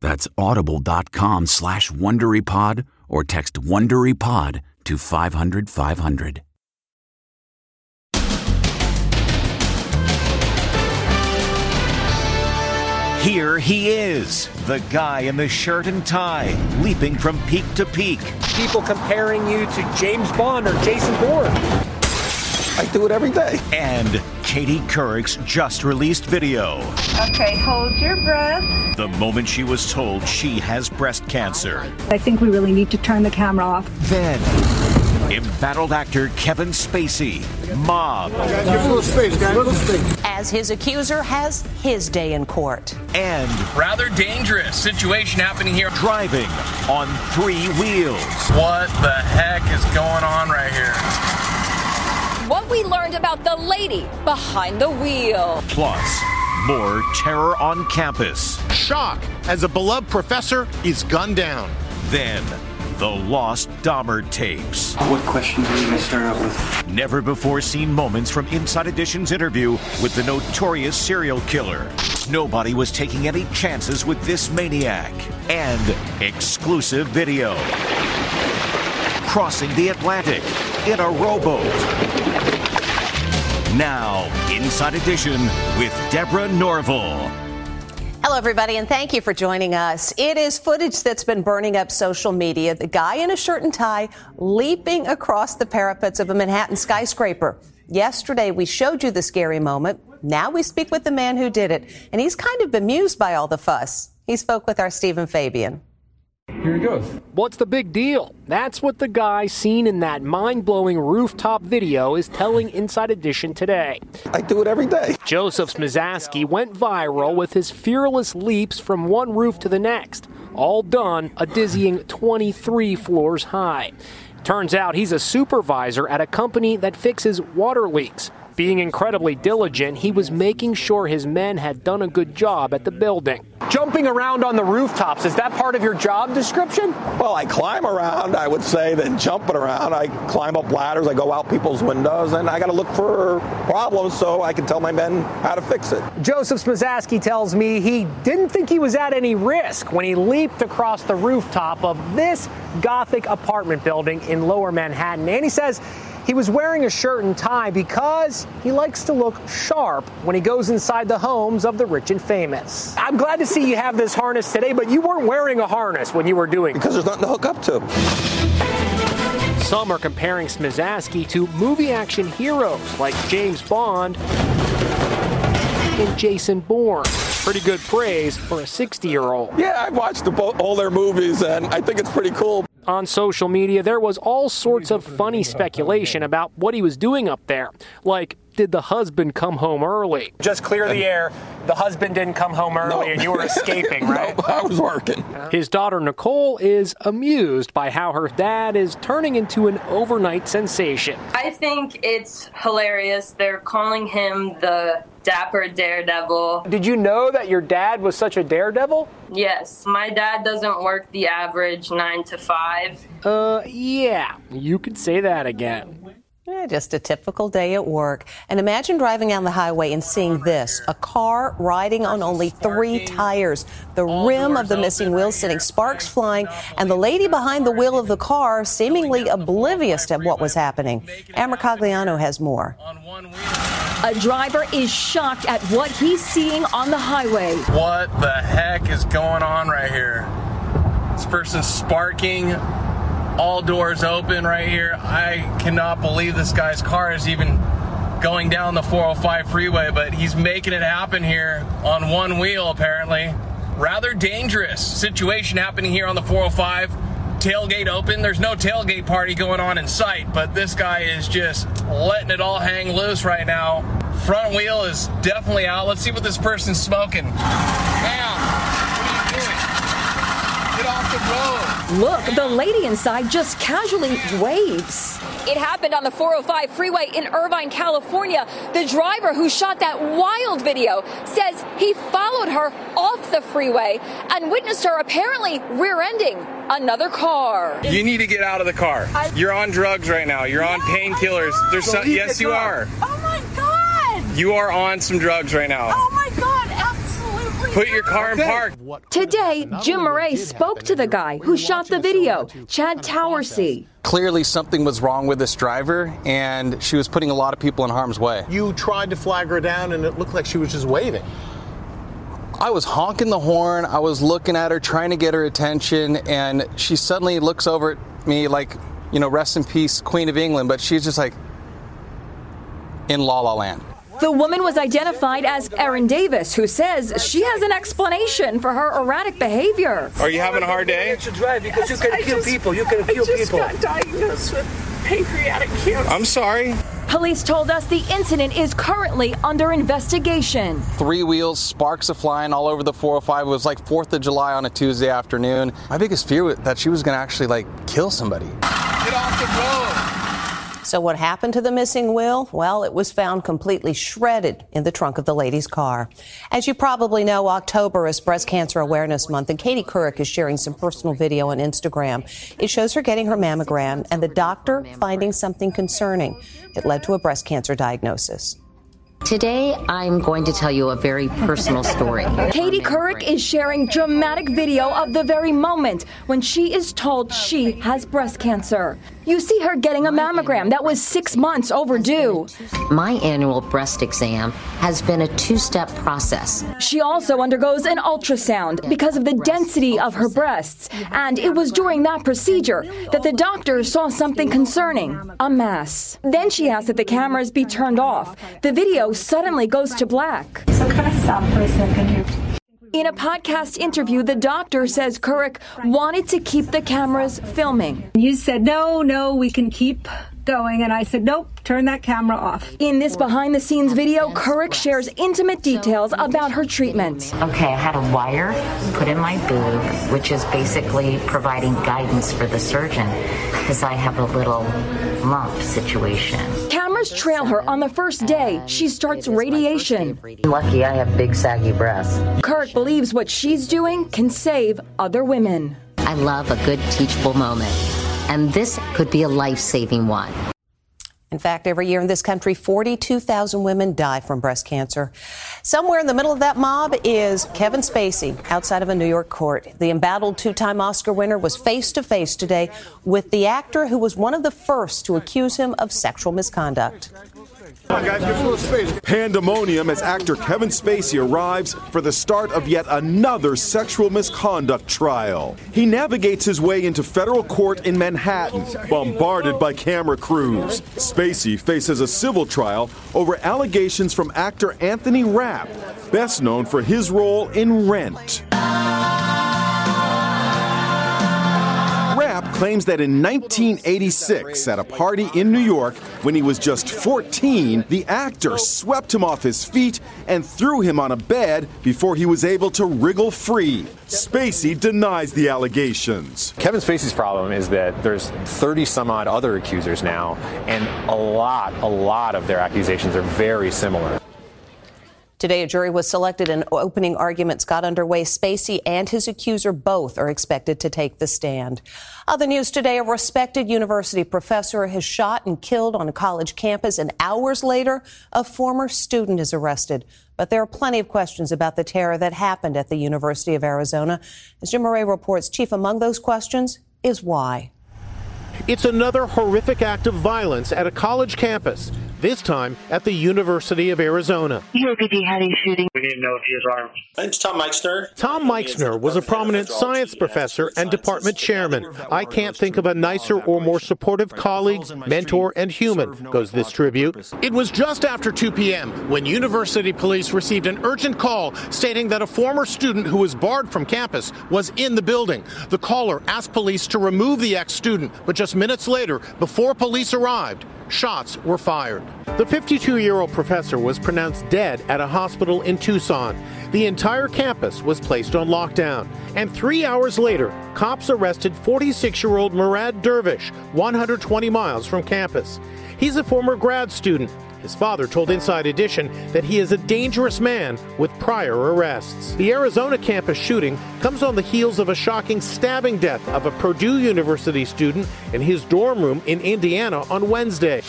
That's audible.com slash WonderyPod or text WonderyPod to 500 500. Here he is, the guy in the shirt and tie, leaping from peak to peak. People comparing you to James Bond or Jason Bourne. I do it every day. And Katie Couric's just released video. Okay, hold your breath. The moment she was told she has breast cancer. I think we really need to turn the camera off. Then, embattled actor Kevin Spacey, Mob. Little space, guys. Little space. As his accuser has his day in court. And rather dangerous situation happening here. Driving on three wheels. What the heck is going on right here? What we learned about the lady behind the wheel. Plus, more terror on campus. Shock as a beloved professor is gunned down. Then, the lost Dahmer tapes. What questions are you going to start out with? Never before seen moments from Inside Edition's interview with the notorious serial killer. Nobody was taking any chances with this maniac. And exclusive video. Crossing the Atlantic in a rowboat. Now, Inside Edition with Deborah Norville. Hello, everybody, and thank you for joining us. It is footage that's been burning up social media. The guy in a shirt and tie leaping across the parapets of a Manhattan skyscraper. Yesterday, we showed you the scary moment. Now we speak with the man who did it, and he's kind of bemused by all the fuss. He spoke with our Steven Fabian. Here he goes. What's the big deal? That's what the guy seen in that mind blowing rooftop video is telling Inside Edition today. I do it every day. Joseph Smizaski went viral with his fearless leaps from one roof to the next, all done a dizzying 23 floors high. Turns out he's a supervisor at a company that fixes water leaks. Being incredibly diligent, he was making sure his men had done a good job at the building. Jumping around on the rooftops, is that part of your job description? Well, I climb around, I would say, then jumping around. I climb up ladders, I go out people's windows, and I got to look for problems so I can tell my men how to fix it. Joseph Smizaski tells me he didn't think he was at any risk when he leaped across the rooftop of this Gothic apartment building in lower Manhattan. And he says he was wearing a shirt and tie because he likes to look sharp when he goes inside the homes of the rich and famous. I'm glad to see you have this harness today, but you weren't wearing a harness when you were doing Because there's nothing to hook up to. Some are comparing Smizaski to movie action heroes like James Bond and Jason Bourne. Pretty good praise for a 60 year old. Yeah, I've watched the, all their movies, and I think it's pretty cool. On social media, there was all sorts of funny speculation about what he was doing up there. Like, did the husband come home early? Just clear the air. The husband didn't come home early No. and you were escaping, right? No, I was working. His daughter Nicole is amused by how her dad is turning into an overnight sensation. I think it's hilarious. They're calling him the dapper daredevil. Did you know that your dad was such a daredevil? Yes, my dad doesn't work the average nine to five. Uh, yeah, you could say that again. Yeah, just a typical day at work. And imagine driving down the highway and seeing this a car riding on only three tires, the rim of the missing wheel sending sparks flying, and the lady behind the wheel of the car seemingly oblivious to what was happening. Ann Mercogliano has more. A driver is shocked at what he's seeing on the highway. What the heck is going on right here? This person's sparking, all doors open right here. I cannot believe this guy's car is even going down the 405 freeway, but he's making it happen here on one wheel, apparently. Rather dangerous situation happening here on the 405. Tailgate open. There's no tailgate party going on in sight, but this guy is just letting it all hang loose right now. Front wheel is definitely out. Let's see what this person's smoking. Ma'am, what are you doing? Get off the road. Look, the lady inside just casually waves. It happened on the 405 freeway in Irvine, California. The driver who shot that wild video says he followed her off the freeway and witnessed her apparently rear ending another car. You need to get out of the car. You're on drugs right now. You're on painkillers. There's some, yes, you are. Oh my god! You are on some drugs right now. Oh my god, absolutely. Put your car in park. Today, Jim Moret spoke to the guy who shot the video, Chad Towersey. Clearly, something was wrong with this driver, and she was putting a lot of people in harm's way. You tried to flag her down, and it looked like she was just waving. I was honking the horn. I was looking at her, trying to get her attention, and she suddenly looks over at me like, you know, rest in peace, Queen of England, but she's just like in La La Land. The woman was identified as Erin Davis, who says she has an explanation for her erratic behavior. Are you having a hard day? to drive because you can kill people. You can kill I just people. got diagnosed with pancreatic cancer. I'm sorry. Police told us the incident is currently under investigation. Three wheels, sparks are flying all over the 405. It was like 4th of July on a Tuesday afternoon. My biggest fear was that she was going to actually like kill somebody. Get off the road. So, what happened to the missing will? Well, it was found completely shredded in the trunk of the lady's car. As you probably know, October is Breast Cancer Awareness Month, and Katie Couric is sharing some personal video on Instagram. It shows her getting her mammogram and the doctor finding something concerning. It led to a breast cancer diagnosis. Today, I'm going to tell you a very personal story. Katie Couric is sharing dramatic video of the very moment when she is told she has breast cancer. You see her getting a mammogram that was six months overdue. My annual breast exam has been a two step process. She also undergoes an ultrasound because of the density of her breasts. And it was during that procedure that the doctor saw something concerning a mass. Then she asked that the cameras be turned off. The video suddenly goes to black. So can I stop for a second here? In a podcast interview, the doctor says Couric wanted to keep the cameras filming. You said, no, no, we can keep going. And I said, nope, turn that camera off. In this behind the scenes video, Couric shares intimate details about her treatment. Okay, I had a wire put in my boob, which is basically providing guidance for the surgeon because I have a little lump situation. Cameras trail her on the first day. She starts radiation. Lucky I have big saggy breasts. Couric believes what she's doing can save other women. I love a good teachable moment, and this could be a life saving one. In fact, every year in this country, 42,000 women die from breast cancer. Somewhere in the middle of that mob is Kevin Spacey outside of a New York court. The embattled two time Oscar winner was face to face today with the actor who was one of the first to accuse him of sexual misconduct. Pandemonium as actor Kevin Spacey arrives for the start of yet another sexual misconduct trial. He navigates his way into federal court in Manhattan, bombarded by camera crews. Spacey faces a civil trial over allegations from actor Anthony Rapp, best known for his role in Rent. Claims that in 1986, at a party in New York, when he was just 14, the actor swept him off his feet and threw him on a bed before he was able to wriggle free. Spacey denies the allegations. Kevin Spacey's problem is that there's 30 some odd other accusers now, and a lot, a lot of their accusations are very similar. Today, a jury was selected and opening arguments got underway. Spacey and his accuser both are expected to take the stand. Other news today, a respected university professor has shot and killed on a college campus, and hours later, a former student is arrested. But there are plenty of questions about the terror that happened at the University of Arizona. As Jim Moret reports, chief among those questions is why. It's another horrific act of violence at a college campus this time at the University of Arizona. UAPD had a shooting. We need to know if he is armed. My name's Tom Meixner. Tom Meixner was a prominent science professor and department chairman. I can't think of a nicer or more supportive colleague, mentor, and human, goes this tribute. It was just after 2 p.m. when university police received an urgent call stating that a former student who was barred from campus was in the building. The caller asked police to remove the ex student, but just minutes later, before police arrived, shots were fired. The 52 year old professor was pronounced dead at a hospital in Tucson. The entire campus was placed on lockdown. And three hours later, cops arrested 46 year old Murad Dervish, 120 miles from campus. He's a former grad student. His father told Inside Edition that he is a dangerous man with prior arrests. The Arizona campus shooting comes on the heels of a shocking stabbing death of a Purdue University student in his dorm room in Indiana on Wednesday.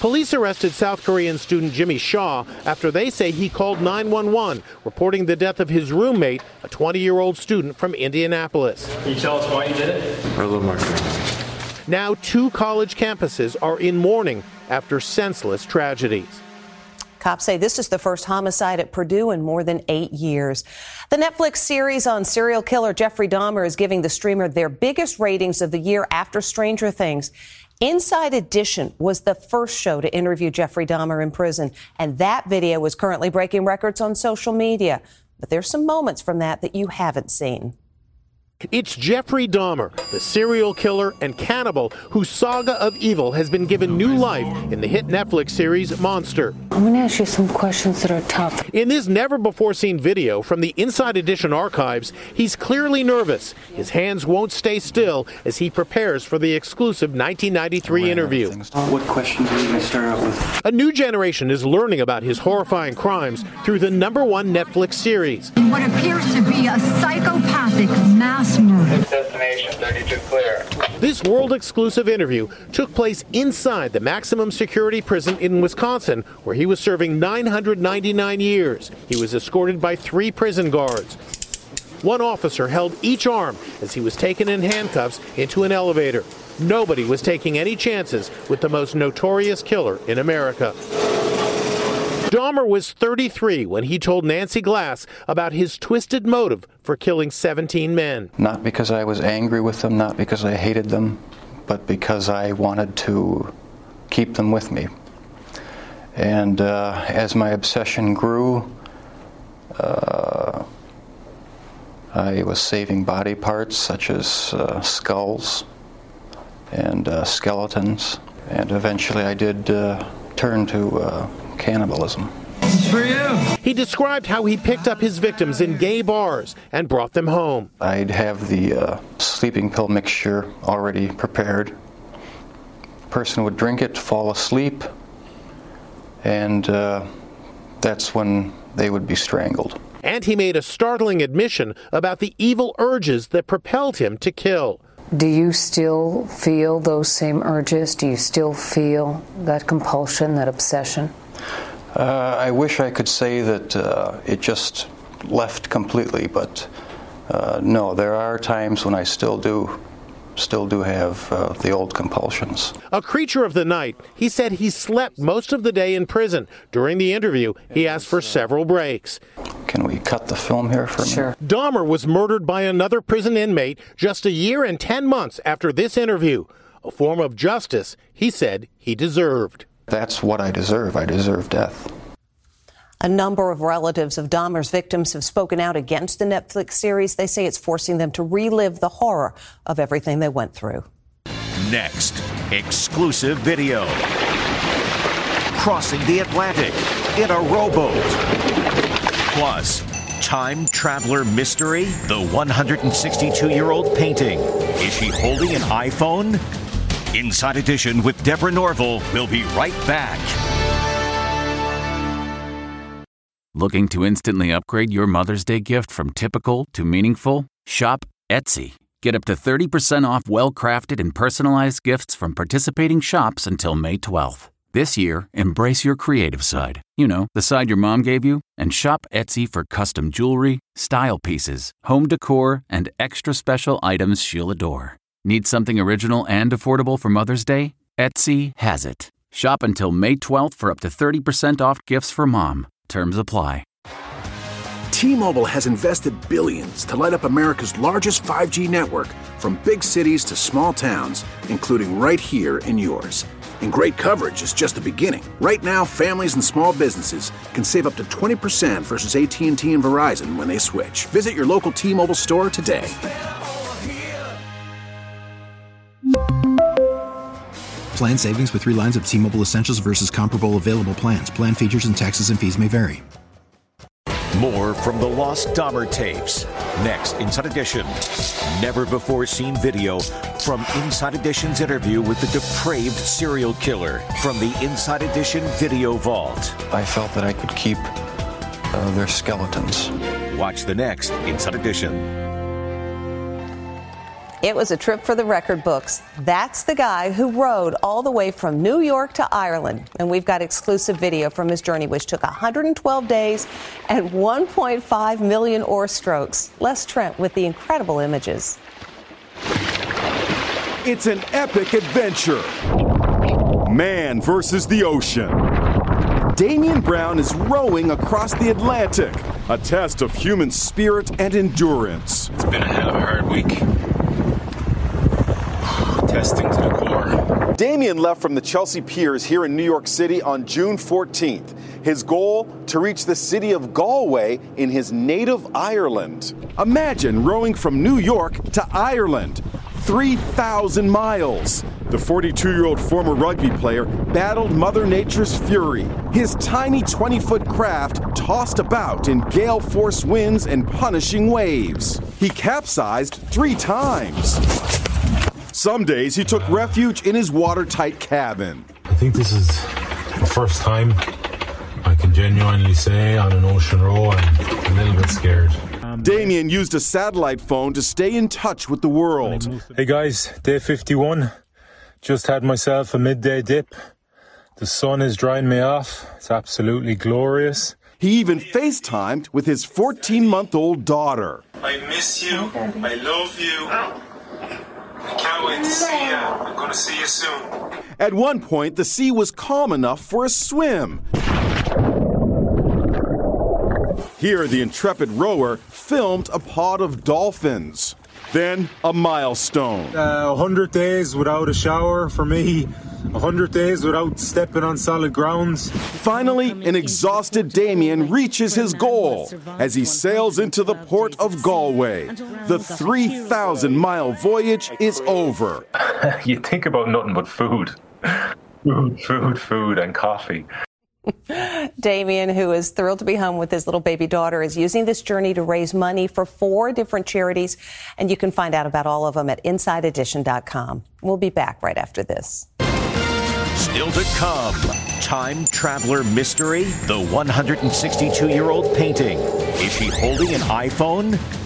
Police arrested South Korean student Jimmy Shaw after they say he called 911, reporting the death of his roommate, a 20 year old student from Indianapolis. Can you tell us why you did it? Or a little more. Now, two college campuses are in mourning after senseless tragedies. Cops say this is the first homicide at Purdue in more than eight years. The Netflix series on serial killer Jeffrey Dahmer is giving the streamer their biggest ratings of the year after Stranger Things. Inside Edition was the first show to interview Jeffrey Dahmer in prison, and that video is currently breaking records on social media. But there's some moments from that that you haven't seen. It's Jeffrey Dahmer, the serial killer and cannibal whose saga of evil has been given new life in the hit Netflix series Monster. I'm going to ask you some questions that are tough. In this never before seen video from the Inside Edition archives, he's clearly nervous. His hands won't stay still as he prepares for the exclusive 1993 interview. What questions are you going to start out with? A new generation is learning about his horrifying crimes through the number one Netflix series. What appears to be a psychopathic mass murder. Destination 32 clear. This world exclusive interview took place inside the maximum security prison in Wisconsin, where he was serving 999 years. He was escorted by three prison guards. One officer held each arm as he was taken in handcuffs into an elevator. Nobody was taking any chances with the most notorious killer in America. Dahmer was 33 when he told Nancy Glass about his twisted motive for killing 17 men. Not because I was angry with them, not because I hated them, but because I wanted to keep them with me. And uh, as my obsession grew, uh, I was saving body parts such as uh, skulls and uh, skeletons, and eventually I did uh, turn to uh, cannibalism. For you. He described how he picked up his victims in gay bars and brought them home. I'd have the uh, sleeping pill mixture already prepared. Person would drink it, fall asleep, and uh, that's when they would be strangled. And he made a startling admission about the evil urges that propelled him to kill. Do you still feel those same urges? Do you still feel that compulsion, that obsession? Uh, I wish I could say that uh, it just left completely, but uh, no, there are times when I still do. Still do have uh, the old compulsions. A creature of the night, he said he slept most of the day in prison. During the interview, he asked for several breaks. Can we cut the film here for sure. me? Dahmer was murdered by another prison inmate just a year and 10 months after this interview. A form of justice he said he deserved. That's what I deserve. I deserve death. A number of relatives of Dahmer's victims have spoken out against the Netflix series. They say it's forcing them to relive the horror of everything they went through. Next, exclusive video. Crossing the Atlantic in a rowboat. Plus, time traveler mystery, the 162 year old painting. Is she holding an iPhone? Inside Edition with Deborah Norville. We'll be right back. Looking to instantly upgrade your Mother's Day gift from typical to meaningful? Shop Etsy. Get up to 30% off well crafted and personalized gifts from participating shops until May 12th. This year, embrace your creative side. You know, the side your mom gave you. And shop Etsy for custom jewelry, style pieces, home decor, and extra special items she'll adore. Need something original and affordable for Mother's Day? Etsy has it. Shop until May 12th for up to 30% off gifts for mom. Terms apply. T-Mobile has invested billions to light up America's largest 5G network from big cities to small towns, including right here in yours. And great coverage is just the beginning. Right now, families and small businesses can save up to 20% versus AT&T and Verizon when they switch. Visit your local T-Mobile store today. Plan savings with three lines of T Mobile Essentials versus comparable available plans. Plan features and taxes and fees may vary. More from the Lost Dahmer tapes. Next, Inside Edition. Never before seen video from Inside Edition's interview with the depraved serial killer from the Inside Edition video vault. I felt that I could keep uh, their skeletons. Watch the next Inside Edition. It was a trip for the record books. That's the guy who rode all the way from New York to Ireland. And we've got exclusive video from his journey, which took 112 days and 1.5 million oar strokes. Les Trent with the incredible images. It's an epic adventure. Man versus the ocean. Damian Browne is rowing across the Atlantic, a test of human spirit and endurance. It's been a hell of a hard week testing to the core. Damian left from the Chelsea Piers here in New York City on June 14th. His goal to reach the city of Galway in his native Ireland. Imagine rowing from New York to Ireland. 3,000 miles. The 42 year old former rugby player battled Mother Nature's fury. His tiny 20 foot craft tossed about in gale force winds and punishing waves. He capsized three times. Some days he took refuge in his watertight cabin. I think this is the first time I can genuinely say on an ocean row I'm a little bit scared. Damian used a satellite phone to stay in touch with the world. Hey guys, day 51. Just had myself a midday dip. The sun is drying me off. It's absolutely glorious. He even FaceTimed with his 14 month old daughter. I miss you. I love you. Oh. Can't wait to see you. Uh, I'm going to see you soon. At one point, the sea was calm enough for a swim. Here, the intrepid rower filmed a pod of dolphins. Then, a milestone. Uh, 100 days without a shower for me. 100 days without stepping on solid grounds. Finally, an exhausted Damian reaches his goal as he sails into the port of Galway. The 3,000 mile voyage is over. you think about nothing but food. Food, food, food, and coffee. Damian, who is thrilled to be home with his little baby daughter, is using this journey to raise money for four different charities. And you can find out about all of them at InsideEdition.com. We'll be back right after this. Still to come Time Traveler Mystery, the 162 year old painting. Is she holding an iPhone?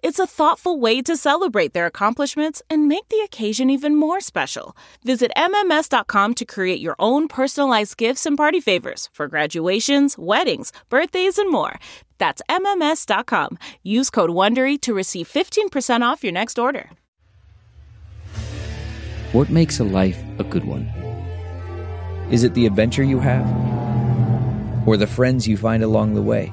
It's a thoughtful way to celebrate their accomplishments and make the occasion even more special. Visit MMS.com to create your own personalized gifts and party favors for graduations, weddings, birthdays, and more. That's MMS.com. Use code WONDERY to receive 15% off your next order. What makes a life a good one? Is it the adventure you have? Or the friends you find along the way?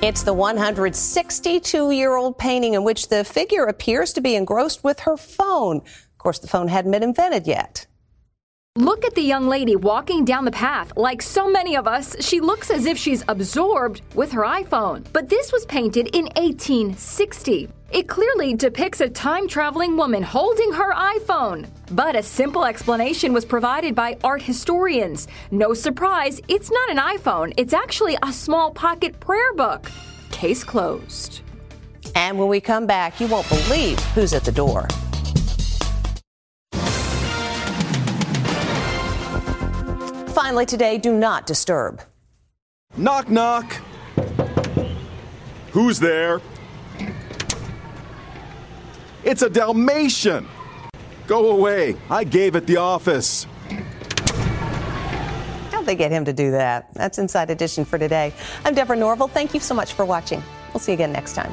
It's the 162 year old painting in which the figure appears to be engrossed with her phone. Of course, the phone hadn't been invented yet. Look at the young lady walking down the path. Like so many of us, she looks as if she's absorbed with her iPhone. But this was painted in 1860. It clearly depicts a time traveling woman holding her iPhone. But a simple explanation was provided by art historians. No surprise, it's not an iPhone, it's actually a small pocket prayer book. Case closed. And when we come back, you won't believe who's at the door. Finally, today, do not disturb. Knock, knock. Who's there? It's a Dalmatian. Go away. I gave it the office. How'd they get him to do that? That's Inside Edition for today. I'm Deborah Norville. Thank you so much for watching. We'll see you again next time.